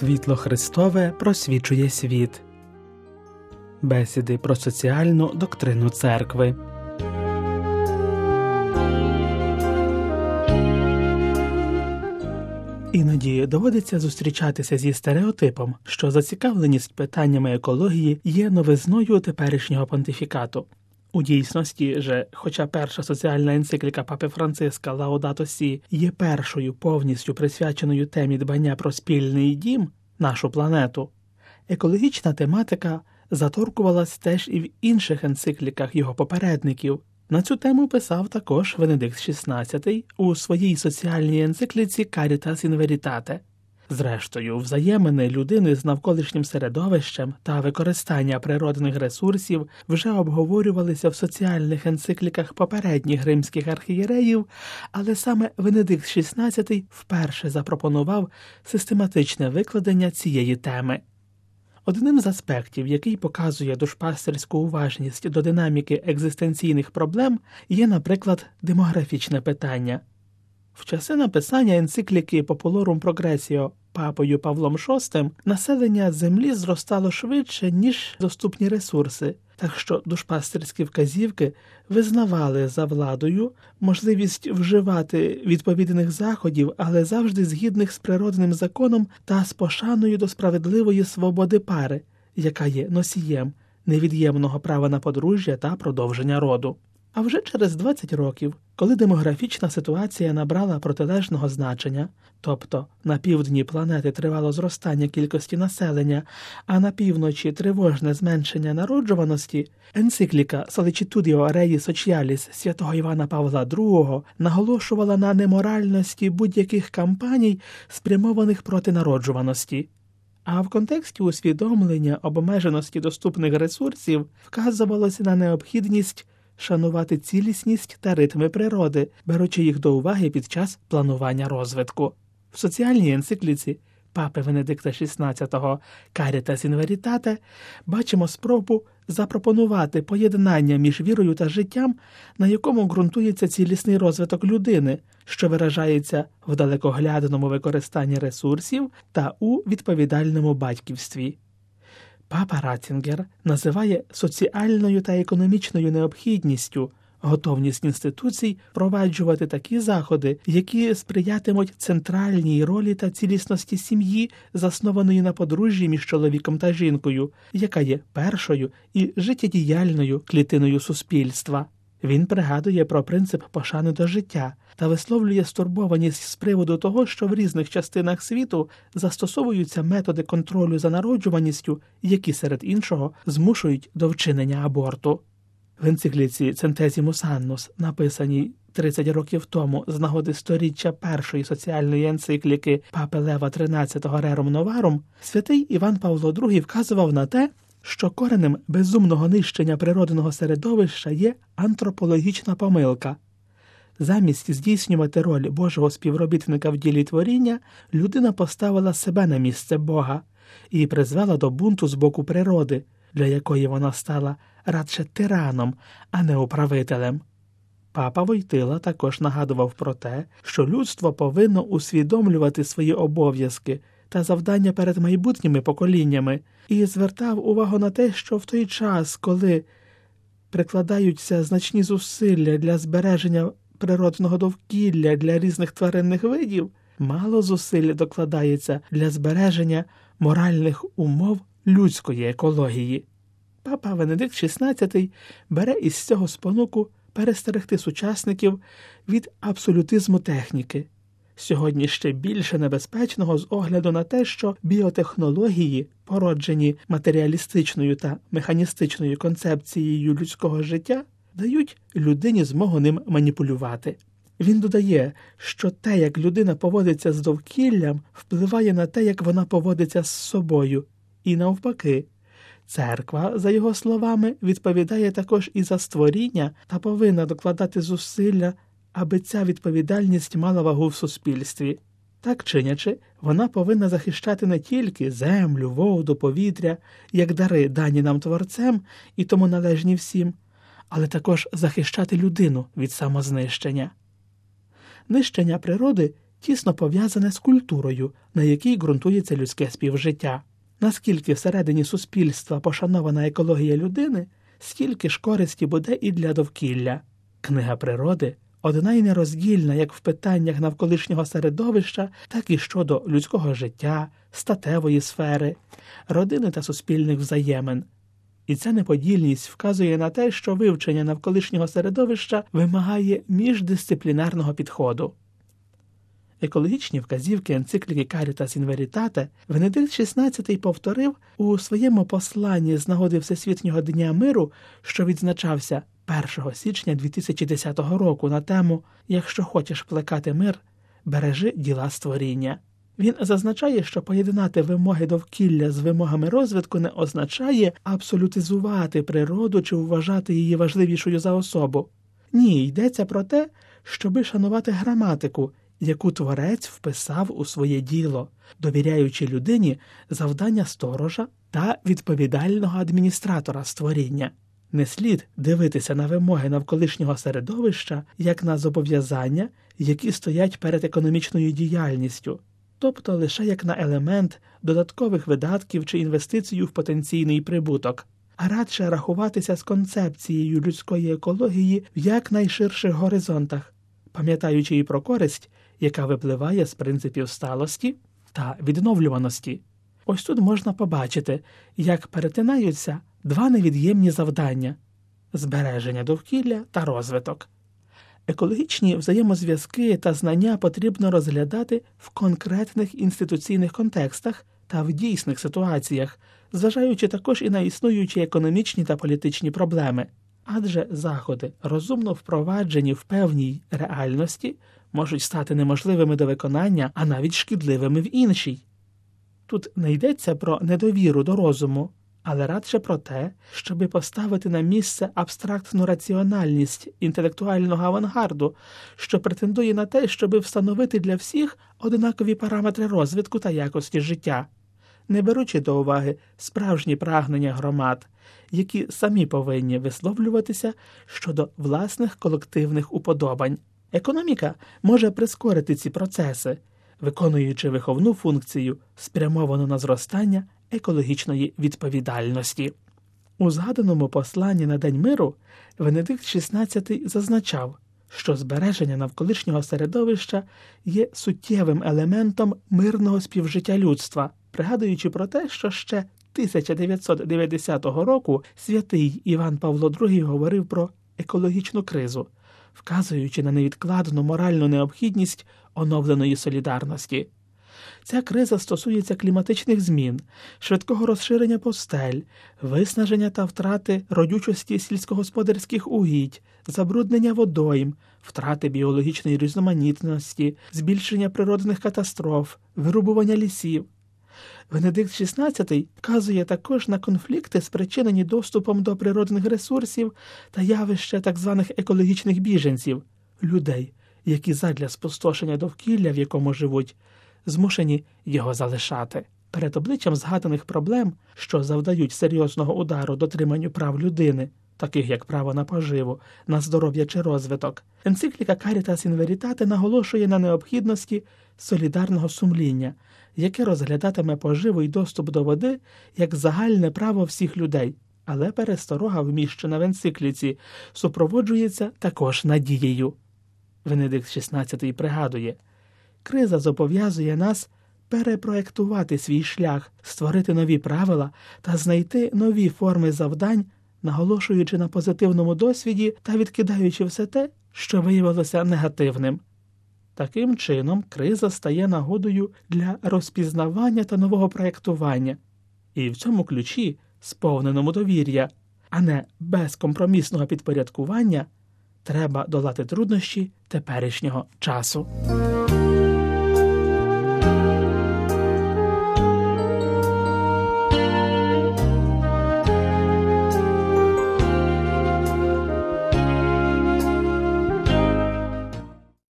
Світло Христове просвічує світ. Бесіди про соціальну доктрину церкви. Іноді доводиться зустрічатися зі стереотипом, що зацікавленість питаннями екології є новизною теперішнього понтифікату. У дійсності же, хоча перша соціальна енцикліка папи Франциска Лаудато Сі є першою повністю присвяченою темі дбання про спільний дім, нашу планету, екологічна тематика заторкувалась теж і в інших енцикліках його попередників. На цю тему писав також Венедикт XVI у своїй соціальній енцикліці Caritas in Veritate. Зрештою, взаємини людини з навколишнім середовищем та використання природних ресурсів вже обговорювалися в соціальних енцикліках попередніх римських архієреїв, але саме Венедикт XVI вперше запропонував систематичне викладення цієї теми. Одним з аспектів, який показує душпастерську уважність до динаміки екзистенційних проблем, є, наприклад, демографічне питання. В часи написання енцикліки Популорум Прогресіо папою Павлом VI населення землі зростало швидше, ніж доступні ресурси, так що душпастерські вказівки визнавали за владою можливість вживати відповідних заходів, але завжди згідних з природним законом та з пошаною до справедливої свободи пари, яка є носієм невід'ємного права на подружжя та продовження роду. А вже через 20 років, коли демографічна ситуація набрала протилежного значення, тобто на півдні планети тривало зростання кількості населення, а на півночі тривожне зменшення народжуваності, енцикліка Solicitudio Rei Socialis святого Івана Павла II наголошувала на неморальності будь-яких кампаній, спрямованих проти народжуваності. А в контексті усвідомлення обмеженості доступних ресурсів вказувалося на необхідність шанувати цілісність та ритми природи, беручи їх до уваги під час планування розвитку. В соціальній енцикліці папи Венедикта XVI in Veritate бачимо спробу запропонувати поєднання між вірою та життям, на якому ґрунтується цілісний розвиток людини, що виражається в далекоглядному використанні ресурсів та у відповідальному батьківстві. Папа Ратінгер називає соціальною та економічною необхідністю готовність інституцій впроваджувати такі заходи, які сприятимуть центральній ролі та цілісності сім'ї, заснованої на подружжі між чоловіком та жінкою, яка є першою і життєдіяльною клітиною суспільства. Він пригадує про принцип пошани до життя та висловлює стурбованість з приводу того, що в різних частинах світу застосовуються методи контролю за народжуваністю, які серед іншого змушують до вчинення аборту. В енцикліці Центезімус Аннус, написаній 30 років тому з нагоди сторіччя першої соціальної енцикліки Папи Лева XIII Рерум Новарум, святий Іван Павло II вказував на те, що коренем безумного нищення природного середовища є антропологічна помилка. Замість здійснювати роль Божого співробітника в ділі творіння, людина поставила себе на місце Бога і призвела до бунту з боку природи, для якої вона стала радше тираном, а не управителем. Папа Войтила також нагадував про те, що людство повинно усвідомлювати свої обов'язки та завдання перед майбутніми поколіннями, і звертав увагу на те, що в той час, коли прикладаються значні зусилля для збереження природного довкілля для різних тваринних видів, мало зусиль докладається для збереження моральних умов людської екології. Папа Венедикт XVI бере із цього спонуку перестерегти сучасників від абсолютизму техніки. Сьогодні ще більше небезпечного з огляду на те, що біотехнології, породжені матеріалістичною та механістичною концепцією людського життя, дають людині змогу ним маніпулювати. Він додає, що те, як людина поводиться з довкіллям, впливає на те, як вона поводиться з собою, і навпаки. Церква, за його словами, відповідає також і за створіння та повинна докладати зусилля, аби ця відповідальність мала вагу в суспільстві. Так чинячи, вона повинна захищати не тільки землю, воду, повітря, як дари дані нам творцем і тому належні всім, але також захищати людину від самознищення. Нищення природи тісно пов'язане з культурою, на якій ґрунтується людське співжиття. Наскільки всередині суспільства пошанована екологія людини, стільки ж користі буде і для довкілля. Книга природи одна й нероздільна як в питаннях навколишнього середовища, так і щодо людського життя, статевої сфери, родини та суспільних взаємин. І ця неподільність вказує на те, що вивчення навколишнього середовища вимагає міждисциплінарного підходу. Екологічні вказівки енцикліки Caritas in Veritate Венедикт XVI повторив у своєму посланні з нагоди Всесвітнього дня миру, що відзначався 1 січня 2010 року на тему Якщо хочеш плекати мир, бережи діла створіння. Він зазначає, що поєднати вимоги довкілля з вимогами розвитку не означає абсолютизувати природу чи вважати її важливішою за особу. Ні, йдеться про те, щоби шанувати граматику, яку творець вписав у своє діло, довіряючи людині завдання сторожа та відповідального адміністратора створіння. Не слід дивитися на вимоги навколишнього середовища як на зобов'язання, які стоять перед економічною діяльністю, тобто лише як на елемент додаткових видатків чи інвестицію в потенційний прибуток, а радше рахуватися з концепцією людської екології в якнайширших горизонтах, пам'ятаючи і про користь, яка випливає з принципів сталості та відновлюваності. Ось тут можна побачити, як перетинаються два невід'ємні завдання збереження довкілля та розвиток. Екологічні взаємозв'язки та знання потрібно розглядати в конкретних інституційних контекстах та в дійсних ситуаціях, зважаючи також і на існуючі економічні та політичні проблеми, адже заходи, розумно впроваджені в певній реальності, можуть стати неможливими до виконання, а навіть шкідливими в іншій. Тут не йдеться про недовіру до розуму, але радше про те, щоби поставити на місце абстрактну раціональність інтелектуального авангарду, що претендує на те, щоби встановити для всіх однакові параметри розвитку та якості життя, не беручи до уваги справжні прагнення громад, які самі повинні висловлюватися щодо власних колективних уподобань. Економіка може прискорити ці процеси, виконуючи виховну функцію, спрямовану на зростання екологічної відповідальності. У згаданому посланні на День миру Венедикт XVI зазначав, що збереження навколишнього середовища є суттєвим елементом мирного співжиття людства, пригадуючи про те, що ще 1990 року святий Іван Павло II говорив про екологічну кризу, вказуючи на невідкладну моральну необхідність оновленої солідарності. Ця криза стосується кліматичних змін, швидкого розширення постель, виснаження та втрати родючості сільськогосподарських угідь, забруднення водойм, втрати біологічної різноманітності, збільшення природних катастроф, вирубування лісів. Венедикт XVI вказує також на конфлікти, спричинені доступом до природних ресурсів та явище так званих екологічних біженців, людей, які задля спустошення довкілля, в якому живуть, змушені його залишати. Перед обличчям згаданих проблем, що завдають серйозного удару дотриманню прав людини, таких як право на поживу, на здоров'я чи розвиток, енцикліка Caritas in Veritate наголошує на необхідності солідарного сумління, яке розглядатиме поживу і доступ до води як загальне право всіх людей, але пересторога, вміщена в енцикліці, супроводжується також надією. Венедикт XVI пригадує. Криза зобов'язує нас перепроектувати свій шлях, створити нові правила та знайти нові форми завдань, наголошуючи на позитивному досвіді та відкидаючи все те, що виявилося негативним. Таким чином, криза стає нагодою для розпізнавання та нового проєктування, і в цьому ключі, сповненому довір'я, а не безкомпромісного підпорядкування, треба долати труднощі теперішнього часу.